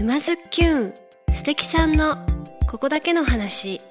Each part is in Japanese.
沼津きゅん素敵さんのここだけの話。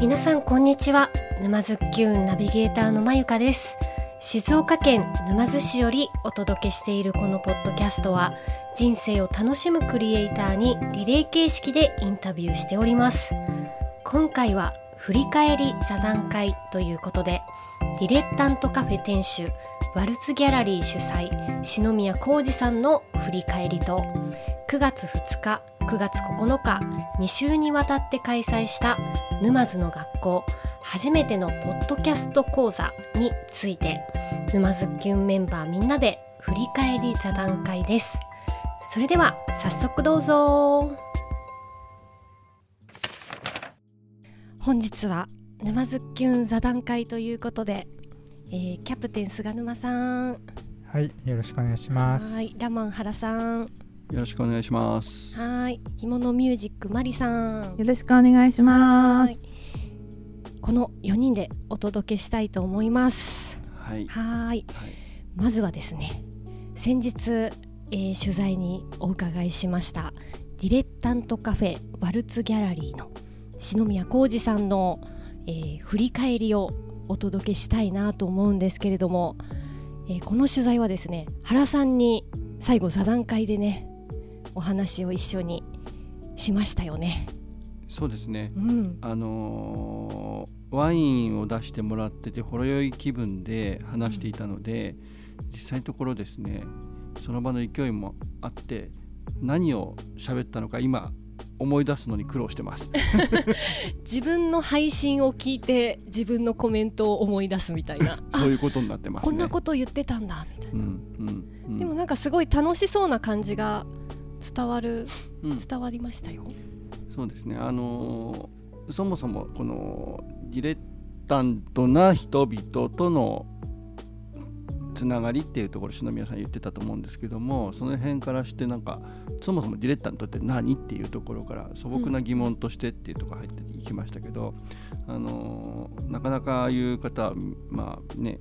皆さんこんにちは。沼津きゅんナビゲーターのまゆかです。静岡県沼津市よりお届けしているこのポッドキャストは人生を楽しむクリエイターにリレー形式でインタビューしております。今回は振り返り座談会ということでディレッタントカフェ店主ワルツギャラリー主催篠宮浩二さんの振り返りと9月2日9月9日2週にわたって開催した沼津の学校初めてのポッドキャスト講座について沼津キュンメンバーみんなで振り返り座談会です。それでは早速どうぞ。本日は沼津キュン座談会ということで、えー、キャプテン菅沼さん。はいよろしくお願いします。はいラマン原さん。よろしくお願いします。はいひものミュージックマリさん。よろしくお願いします。この4人でお届けしたいと思います。はい。はい。まずはですね先日、えー、取材にお伺いしましたディレッタントカフェワルツギャラリーの篠宮浩二さんの、えー、振り返りをお届けしたいなと思うんですけれども、えー、この取材はですね原さんに最後座談会でねお話を一緒にしましたよね。そうですね、うん、あのー、ワインを出してもらっててほろ酔い気分で話していたので、うん、実際のところですねその場の勢いもあって何を喋ったのか今思い出すのに苦労してます。自分の配信を聞いて自分のコメントを思い出すみたいな。そういうことになってます、ね、こんなこと言ってたんだみたいな、うんうんうん、でもなんかすごい楽しそうな感じが伝わる、うん、伝わりましたよ。そうですね。あのー、そもそもこのディレッタントな人々とのつながりっていうところ篠宮さん言ってたと思うんですけどもその辺からしてなんかそもそもディレッタントって何っていうところから素朴な疑問としてっていうところ入っていきましたけど、うん、あのなかなかああいう方はまあね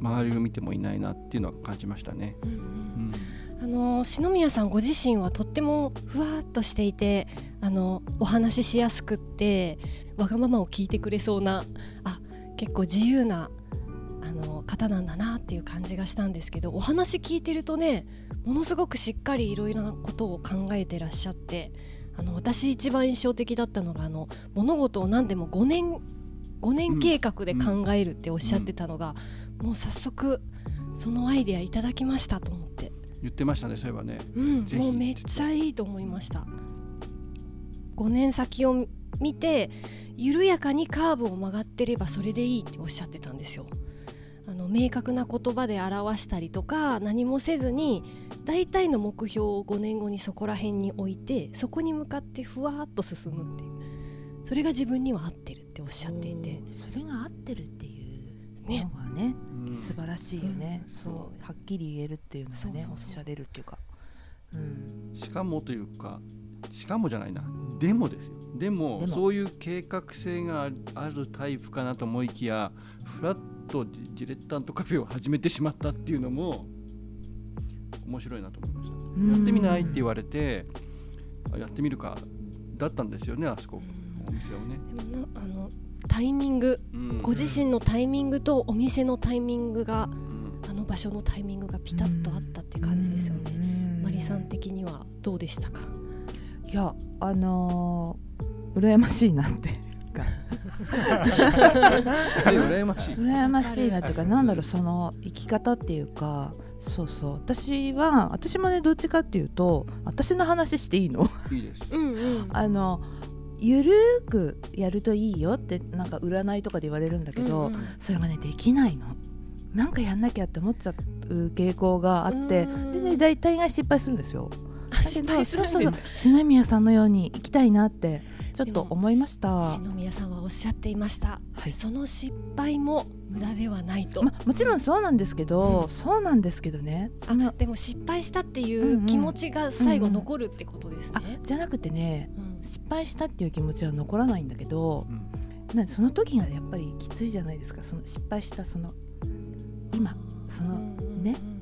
周りを見てもいないなっていうのは感じましたね。うん、うんあの篠宮さんご自身はとってもふわっとしていてあのお話ししやすくってわがままを聞いてくれそうなあ結構自由な方なんだなっていう感じがしたんですけどお話聞いてるとねものすごくしっかりいろいろなことを考えてらっしゃってあの私一番印象的だったのがあの物事を何でも5年5年計画で考えるっておっしゃってたのが、うん、もう早速そのアイデアいただきましたと思って。言ってましたねそういえばね、うん、もうめっちゃいいと思いました。5年先を見て緩やかにカーブを曲がってればそれでいいっておっしゃってたんですよあの明確な言葉で表したりとか何もせずに大体の目標を5年後にそこら辺に置いてそこに向かってふわっと進むっていう。それが自分には合ってるっておっしゃっていて。それが合ってるっていうのがねね。素晴らしいよね、うん、そうはっきり言えるっていうのがねおっしゃれるっていうか、うん、しかもというかしかもじゃないな。でもですよ。でもそういう計画性があるタイプかなと思いきやフラットディレッタントカフェを始めてしまったっていうのも面白いなと思いました。やってみないって言われてやってみるかだったんですよねあそこ。お店をね。でもあのタイミング、うん、ご自身のタイミングとお店のタイミングが、うん、あの場所のタイミングがピタッとあったって感じですよね、うん、マリさん的にはどうでしたか？いやあのー、羨ましいなって 羨ましい。羨ましいなっていうかなんだろうその生き方っていうかそうそう。私は私もねどっちかっていうと私の話していいの？いいです、あのゆるくやるといいよってなんか占いとかで言われるんだけど、うんうん、それがねできないの。なんかやんなきゃって思っちゃう傾向があってでね大体が失敗するんですよ。失敗するんですそうそう 篠宮さんのように行きたいなってちょっと思いました。篠宮さんはおっしゃっていました、はい、その失敗も無駄ではないと、ま、もちろんそうなんですけど、うん、そうなんですけどね。あでも失敗したっていう気持ちが最後残るってことですね、うんうん、じゃなくてね、うん、失敗したっていう気持ちは残らないんだけど、うん、その時がやっぱりきついじゃないですか。その失敗したその今そのうんねうん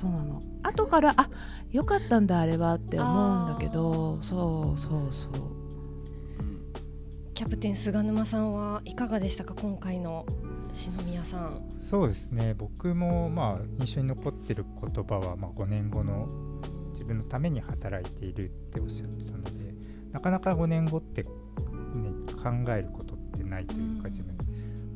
そうなの。後からあよかったんだあれはって思うんだけどそうそうそう。キャプテン菅沼さんはいかがでしたか今回の篠宮さん。そうですね。僕もまあ印象に残ってる言葉は、まあ、5年後の自分のために働いているっておっしゃってたのでなかなか5年後って、ね、考えることってないというかうん。自分、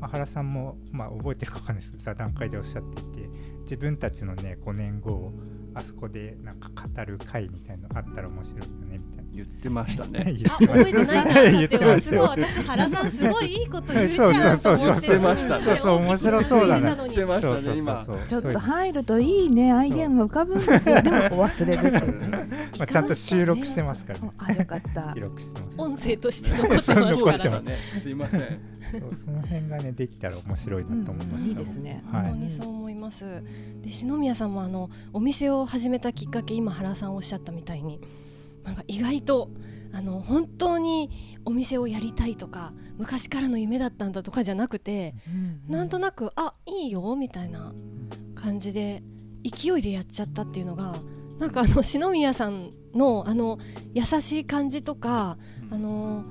まあ、原さんも、まあ、覚えてるかわかんないですけど座談会でおっしゃっていて自分たちのね5年後をあそこでなんか語る会みたいのあったら面白いよねみ。言ってましたね。言あってまし覚えてないな言ってますごい私原さんすごいいいこと言うじゃんと思って。ましたね。そうそう面白そうだな言ってましたね今。ちょっと入るといいねアイデアが浮かぶんですよ。でも忘れるっていう。ね まあ、ちゃんと収録してますからね。あよかった。記録してます音声として残ってます残から。ねすいませんその辺がねできたら面白いなと思いまうんした、いいですね。はい。本当にそう思います。で篠宮さんもあのお店を始めたきっかけ今原さんおっしゃったみたいになんか意外とあの本当にお店をやりたいとか昔からの夢だったんだとかじゃなくて、なんとなくあいいよみたいな感じで勢いでやっちゃったっていうのがなんかあの篠宮さんのあの優しい感じとかあの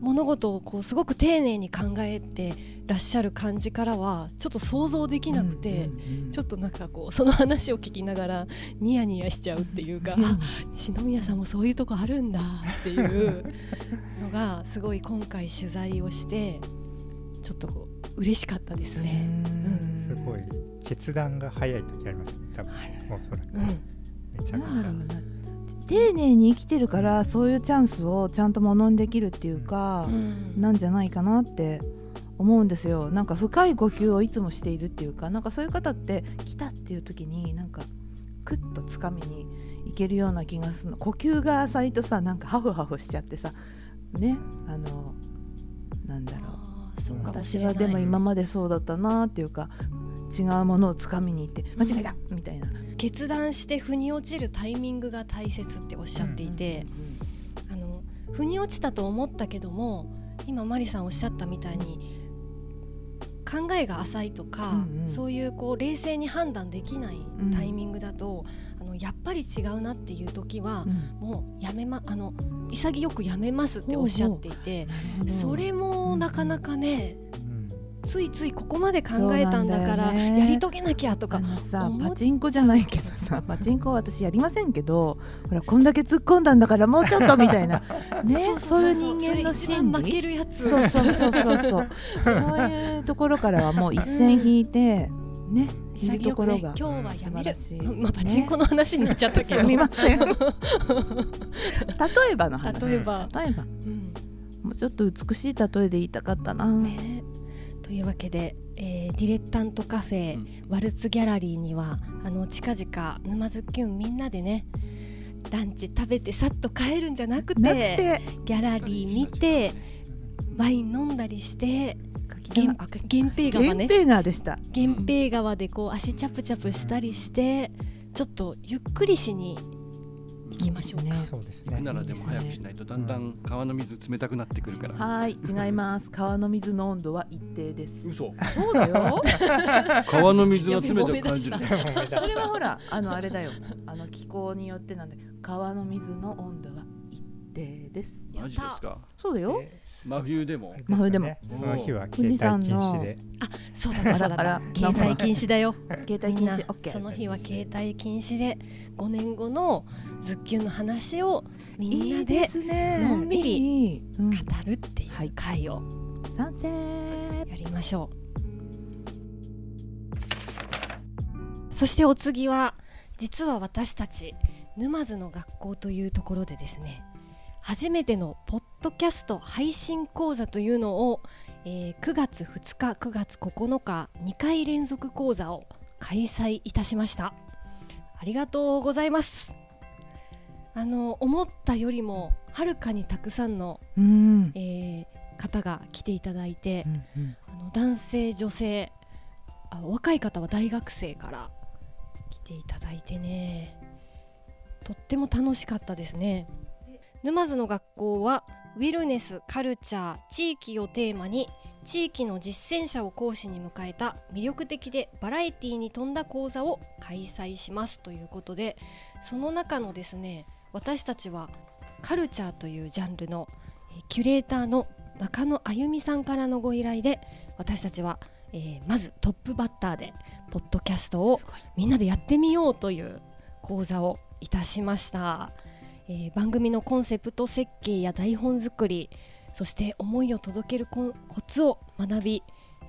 物事をこうすごく丁寧に考えてらっしゃる感じからはちょって想像できなくて、ちょっとなんかこうその話を聞きながらニヤニヤしちゃうっていうか あ篠宮さんもそういうとこあるんだっていうのがすごい今回取材をしてちょっとこう嬉しかったですね。すごい決断が早い時ありますね多分。おそらく。うん。めちゃくちゃ。丁寧に生きてるからそういうチャンスをちゃんとものにできるっていうか、うん。なんじゃないかなって思うんですよ。なんか深い呼吸をいつもしているっていうかなんかそういう方って来たっていう時になんかクッとつかみにいけるような気がするの。呼吸が浅いとさなんかハフハフしちゃってさねあのなんだろう。私はいでも今までそうだったなっていうか違うものをつかみに行って間違いだみたいな。決断して腑に落ちるタイミングが大切っておっしゃっていて、あの腑に落ちたと思ったけども今マリさんおっしゃったみたいに考えが浅いとか、うんうん。そういうこう冷静に判断できないタイミングだと、あのやっぱり違うなっていう時は、もうやめまあの潔くやめますっておっしゃっていてそれもなかなかね、うんついついここまで考えたんだからやり遂げなきゃとかさパチンコじゃないけどさ パチンコは私やりませんけどほらこんだけ突っ込んだんだからもうちょっとみたいな。ねそういう人間の心理。るやつ。そうそうそうそうそう。そういうところからはもう一線引いてね潔くねころが今日はやめる。まあパチンコの話になっちゃったけど、すみません例えばの話例えば、例えば。うん。もうちょっと美しい例えで言いたかったな、ね、というわけで、えーディレッタントカフェ、うん。ワルツギャラリーにはあの近々沼津きゅんみんなでねランチ食べてさっと帰るんじゃなくてギャラリー見てワイン飲んだりして源平川ね。源平川でした。源平川でこう足チャプチャプしたりしてちょっとゆっくりしに行きましょうか。ねそうですね。行くならでも早くしないとだんだん川の水冷たくなってくるから。はい違います。川の水の温度は一定です。嘘。そうだよ。川の水が冷たく感じる。や それはほらあのあれだよ。あの気候によってなんで川の水の温度は一定です。マジですか？そうだよ真冬でも？真冬でも。その日は携帯禁止で。そうだったそうだった。あらあら携帯禁止だよ。携帯みんな禁止 OK その日は携帯禁止で5年後のズッキュンの話をみんないでのんびり語るっていうはい会を賛成。やりましょう。そしてお次は実は私たち沼津の学校というところでですね初めてのポッドキャスト配信講座というのを、えー9月2日9月9日2回連続講座を開催いたしました。ありがとうございます。あの思ったよりもはるかにたくさんの、うん。えー方が来ていただいて、うんうん。あの男性女性あ若い方は大学生から来ていただいてね。とっても楽しかったですね。沼津の学校はウィルネスカルチャー地域をテーマに地域の実践者を講師に迎えた魅力的でバラエティーに富んだ講座を開催しますということでその中のですね私たちはカルチャーというジャンルのキュレーターの中野あゆみさんからのご依頼で私たちは、えー、まずトップバッターでポッドキャストをみんなでやってみようという講座をいたしました、えー、番組のコンセプト設計や台本作りそして思いを届けるコツを学び、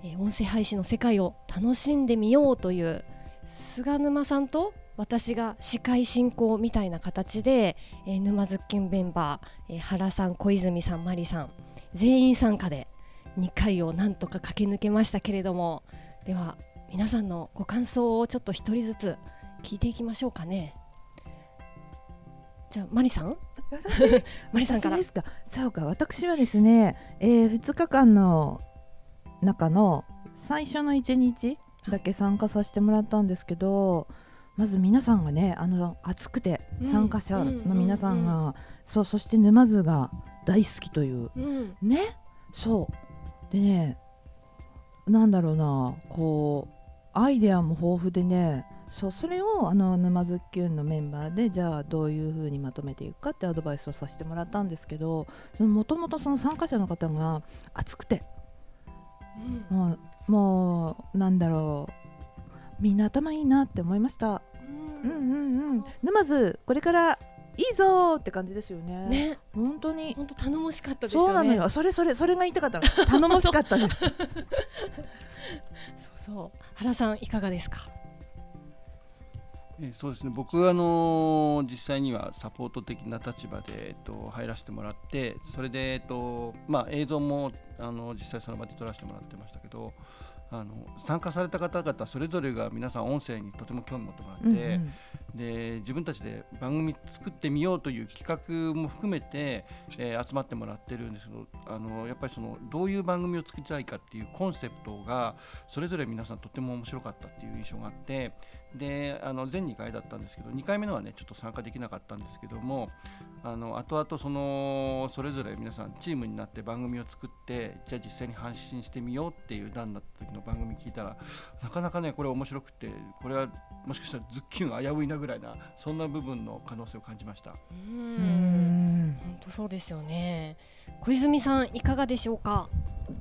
えー、音声配信の世界を楽しんでみようという菅沼さんと私が司会進行みたいな形で、えー、沼津きんメンバー、えー、原さん小泉さんマリさん全員参加で2回をなんとか駆け抜けましたけれどもでは皆さんのご感想をちょっと一人ずつ聞いていきましょうかね。じゃあマリさん？マリさんから。ですか？そうか私はですね、えー、2日間の中の最初の1日だけ参加させてもらったんですけど、まず皆さんがねあの熱くて参加者の皆さんが、そうそして沼津が大好きという、うん、ね？そう。でねなんだろうなこうアイデアも豊富でねそうそれをあの沼津きゅんのメンバーでじゃあどういうふうにまとめていくかってアドバイスをさせてもらったんですけどもともとその参加者の方が熱くて、うん、もうもうなんだろうみんな頭いいなって思いました。うん、うんうんうん沼津これからいいぞって感じですよね。ね、本当に。本当頼もしかったですよね。そうなのよ。それそれそれが言いたかったの。頼もしかったです。そうそう。原さんいかがですか？えそうですね。僕はあのー、実際にはサポート的な立場で、えっと、入らせてもらってそれで、えっとまあ、映像もあの実際その場で撮らせてもらってましたけどあの参加された方々それぞれが皆さん音声にとても興味を持ってもらって、うんうん、で自分たちで番組作ってみようという企画も含めて、えー、集まってもらってるんですけどあのやっぱりそのどういう番組を作りたいかっていうコンセプトがそれぞれ皆さんとても面白かったっていう印象があってであの全2回だったんですけど2回目のはねちょっと参加できなかったんですけどもあの後々そのそれぞれ皆さんチームになって番組を作ってじゃあ実際に発信してみようっていう段だった時の番組聞いたらなかなかねこれ面白くてこれはもしかしたらズッキュン危ういなぐらいなそんな部分の可能性を感じました。うん。本当そうですよね。小泉さんいかがでしょうか？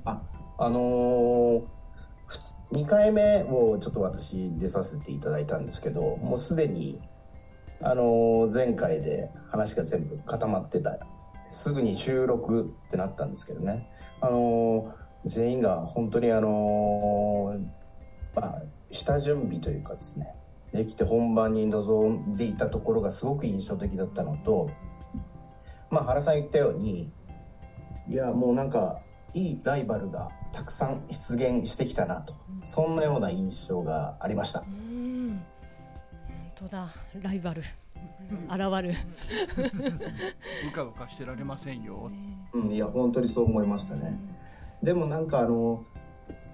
ああのー2回目をちょっと私出させていただいたんですけどもうすでにあの前回で話が全部固まってた。すぐに収録ってなったんですけどね。あの全員が本当にあのまあ下準備というかですね。できて本番に臨んでいたところがすごく印象的だったのとまあ原さん言ったようにいやもうなんかいいライバルがたくさん出現してきたなと。そんなような印象がありました。本当だ。ライバル。現る。うかうかしてられません。よ、うん、いや本当にそう思いましたね、でもなん。かあの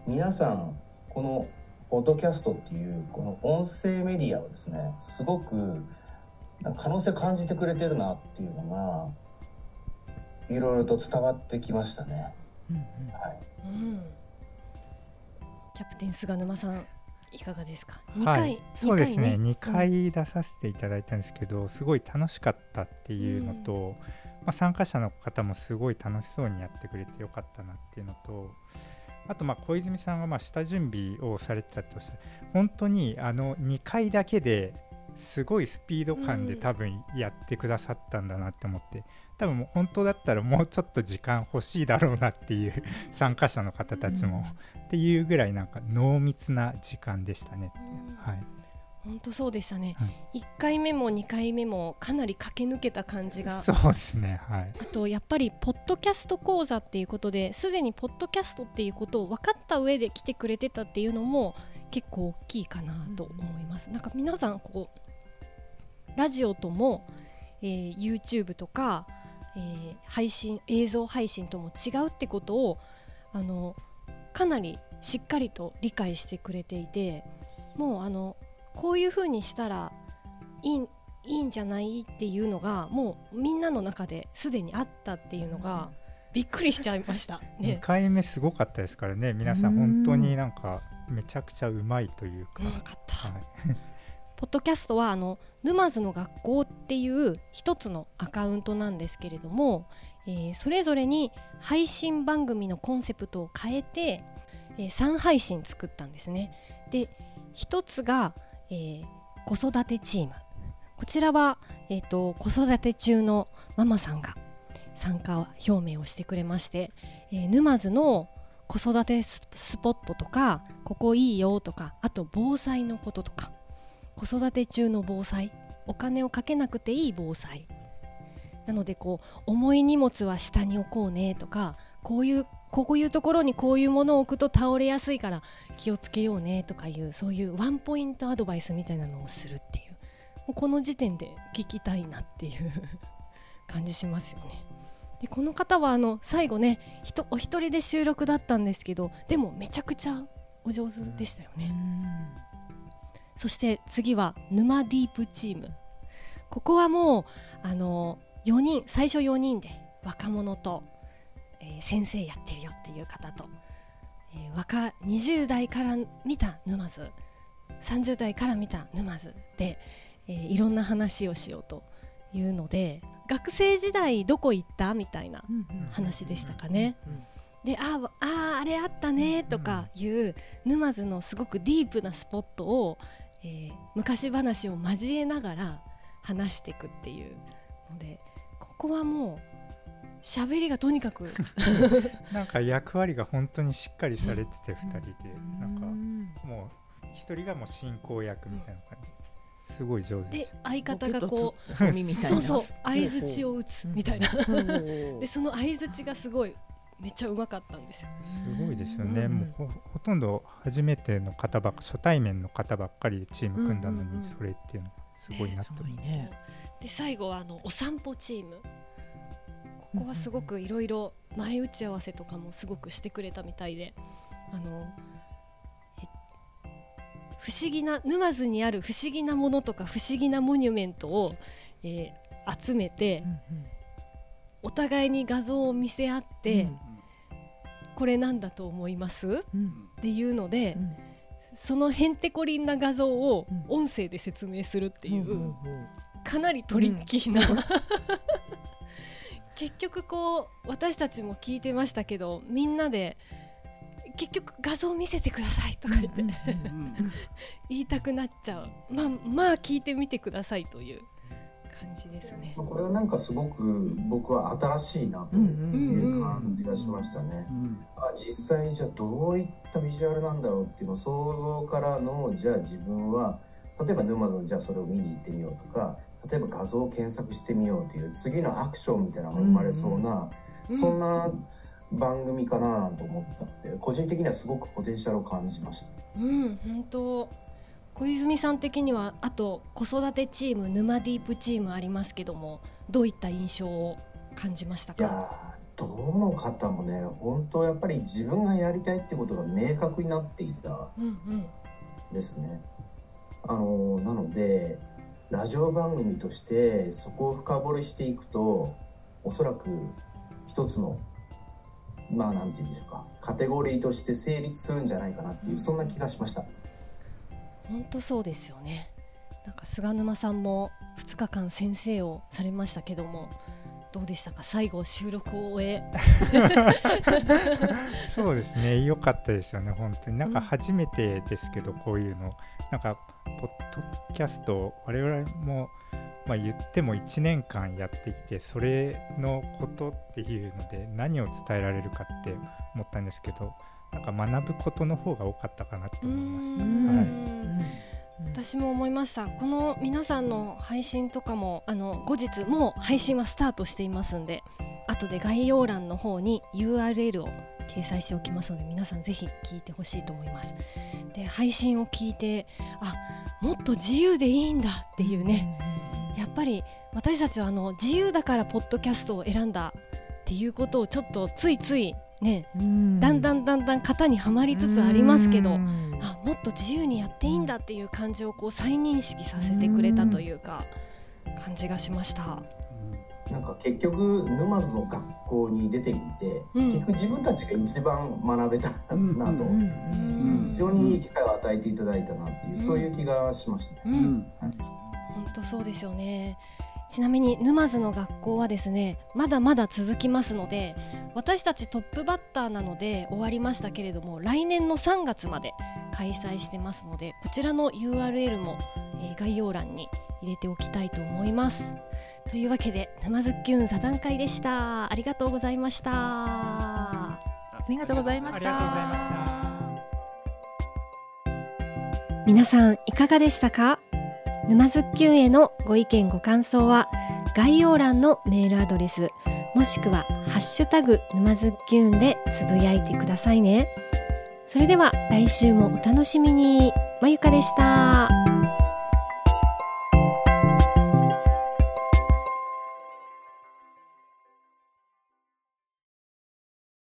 皆さん。このポッドキャストっていうこの音声メディアをですねすごく可能性を感じてくれてるなっていうのがいろいろと伝わってきましたね。キャプテン菅沼さんいかがですか？2回、はい、そうですね。ね2回出させていただいたんですけど、うん、すごい楽しかったっていうのと、うん、まあ、参加者の方もすごい楽しそうにやってくれてよかったなっていうのとあとまあ小泉さんがまあ下準備をされてたとして本当にあの2回だけですごいスピード感で多分やってくださったんだなって思って、多分本当だったらもうちょっと時間欲しいだろうなっていう 参加者の方たちも、っていうぐらいなんか濃密な時間でしたね、はい。本当そうでしたね、はい、1回目も2回目もかなり駆け抜けた感じが。そうですねはい。あとやっぱりポッドキャスト講座っていうことですでにポッドキャストっていうことを分かった上で来てくれてたっていうのも結構大きいかなと思います、うん、なんか皆さんこうラジオとも、えー、YouTube とか、えー、配信映像配信とも違うってことをあのかなりしっかりと理解してくれていてもうあのこういうふうにしたらいいいいんじゃないっていうのがもうみんなの中ですでにあったっていうのがびっくりしちゃいました。2ね回目すごかったですからね。皆さん本当になんかめちゃくちゃうまいというか、うまかった、はい、ポッドキャストはあの沼津の学校っていう一つのアカウントなんですけれども、えーそれぞれに配信番組のコンセプトを変えて、え3配信作ったんですね。で一つが、えー子育てチーム。こちらは、えー、と子育て中のママさんが参加表明をしてくれまして、えー沼津の子育てスポットとかここいいよとかあと防災のこととか。子育て中の防災お金をかけなくていい防災なのでこう重い荷物は下に置こうねとかこういうこういうところにこういうものを置くと倒れやすいから気をつけようねとかいうそういうワンポイントアドバイスみたいなのをするっていうもうこの時点で聞きたいなっていう 感じしますよね。でこの方はあの最後ねお一人で収録だったんですけどでもめちゃくちゃお上手でしたよね。そして次は沼ディープチームここはもうあの4人最初4人で若者と、えー先生やってるよっていう方と、えー若20代から見た沼津30代から見た沼津で、えーいろんな話をしようというので学生時代どこ行ったみたいな話でしたかね。であああれあったねとかいう沼津のすごくディープなスポットを、えー昔話を交えながら話していくっていうのでここはもう喋りがとにかく なんか役割が本当にしっかりされてて2人で。なんかうん。もう1人がもう進行役みたいな感じ。すごい上手で相方がこうツッコミみたいな。そうそう相づちを打つみたいな。ででその相づちがすごいめっちゃうまかったんですよ。すごいですよね、うん。もうほほとんど初めての方ばっか初対面の方ばっかりでチーム組んだのうんうんうん。にそれっていうのがすごいなと。思います、ねで最後はあのお散歩チーム。ここはすごくいろいろ前打ち合わせとかもすごくしてくれたみたいで。あのえ不思議な沼津にある不思議なものとか不思議なモニュメントを、えー集めてお互いに画像を見せ合って、これなんだと思います？っていうので、そのへんてこりんな画像を音声で説明するっていう、かなりトリッキーな、結局こう私たちも聞いてましたけどみんなで結局画像見せてくださいとか言って、言いたくなっちゃう。まあまあ聞いてみてくださいという感じですね。これはなんかすごく僕は新しいなという感じがしましたね。あ実際じゃあどういったビジュアルなんだろうっていうのを想像からのじゃあ自分は例えば沼津のじゃあそれを見に行ってみようとか例えば画像を検索してみようという次のアクションみたいなのが生まれそうな、うんそんな番組かなと思ったので個人的にはすごくポテンシャルを感じました。うん本当小泉さん的にはあと子育てチーム沼ディープチームありますけどもどういった印象を感じましたか？ーどの方もね本当やっぱり自分がやりたいってことが明確になっていたうんうんですね。あのなのでラジオ番組としてそこを深掘りしていくとおそらく一つのまあなんていうんでしょうかカテゴリーとして成立するんじゃないかなっていうそんな気がしました。本当そうですよね。なんか菅沼さんも2日間先生をされましたけどもどうでしたか？最後収録を終え。そうですね。良かったですよね。本当に。なんか初めてですけど、こういうの。なんかポッドキャスト我々もまあ言っても1年間やってきてそれのことっていうので何を伝えられるかって思ったんですけどなんか学ぶことの方が多かったかなと思いました。うん。はい。私も思いました。この皆さんの配信とかもあの後日もう配信はスタートしていますんで後で概要欄の方に URL を掲載しておきますので皆さんぜひ聞いてほしいと思います。で配信を聞いてあもっと自由でいいんだっていうね。やっぱり私たちはあの自由だからポッドキャストを選んだっていうことをちょっとついついね。だんだんだんだん型にはまりつつありますけどあもっと自由にやっていいんだっていう感じをこう再認識させてくれたというか感じがしました。なんか結局沼津の学校に出てみて、うん。結局自分たちが一番学べたなと、非常にいい機会を与えていただいたなっていう、そういう気がしました。うん。うん。本当そうですよねちなみに沼津の学校はですねまだまだ続きますので私たちトップバッターなので終わりましたけれども来年の3月まで開催してますのでこちらの URL も、えー概要欄に入れておきたいと思います。というわけで沼津きゅん座談会でした。ありがとうございました。ありがとうございました。ありがとうございました。皆さんいかがでしたか？沼津急へのご意見ご感想は概要欄のメールアドレスもしくはハッシュタグ沼津きゅんでつぶやいてくださいね。それでは来週もお楽しみに。まゆかでした。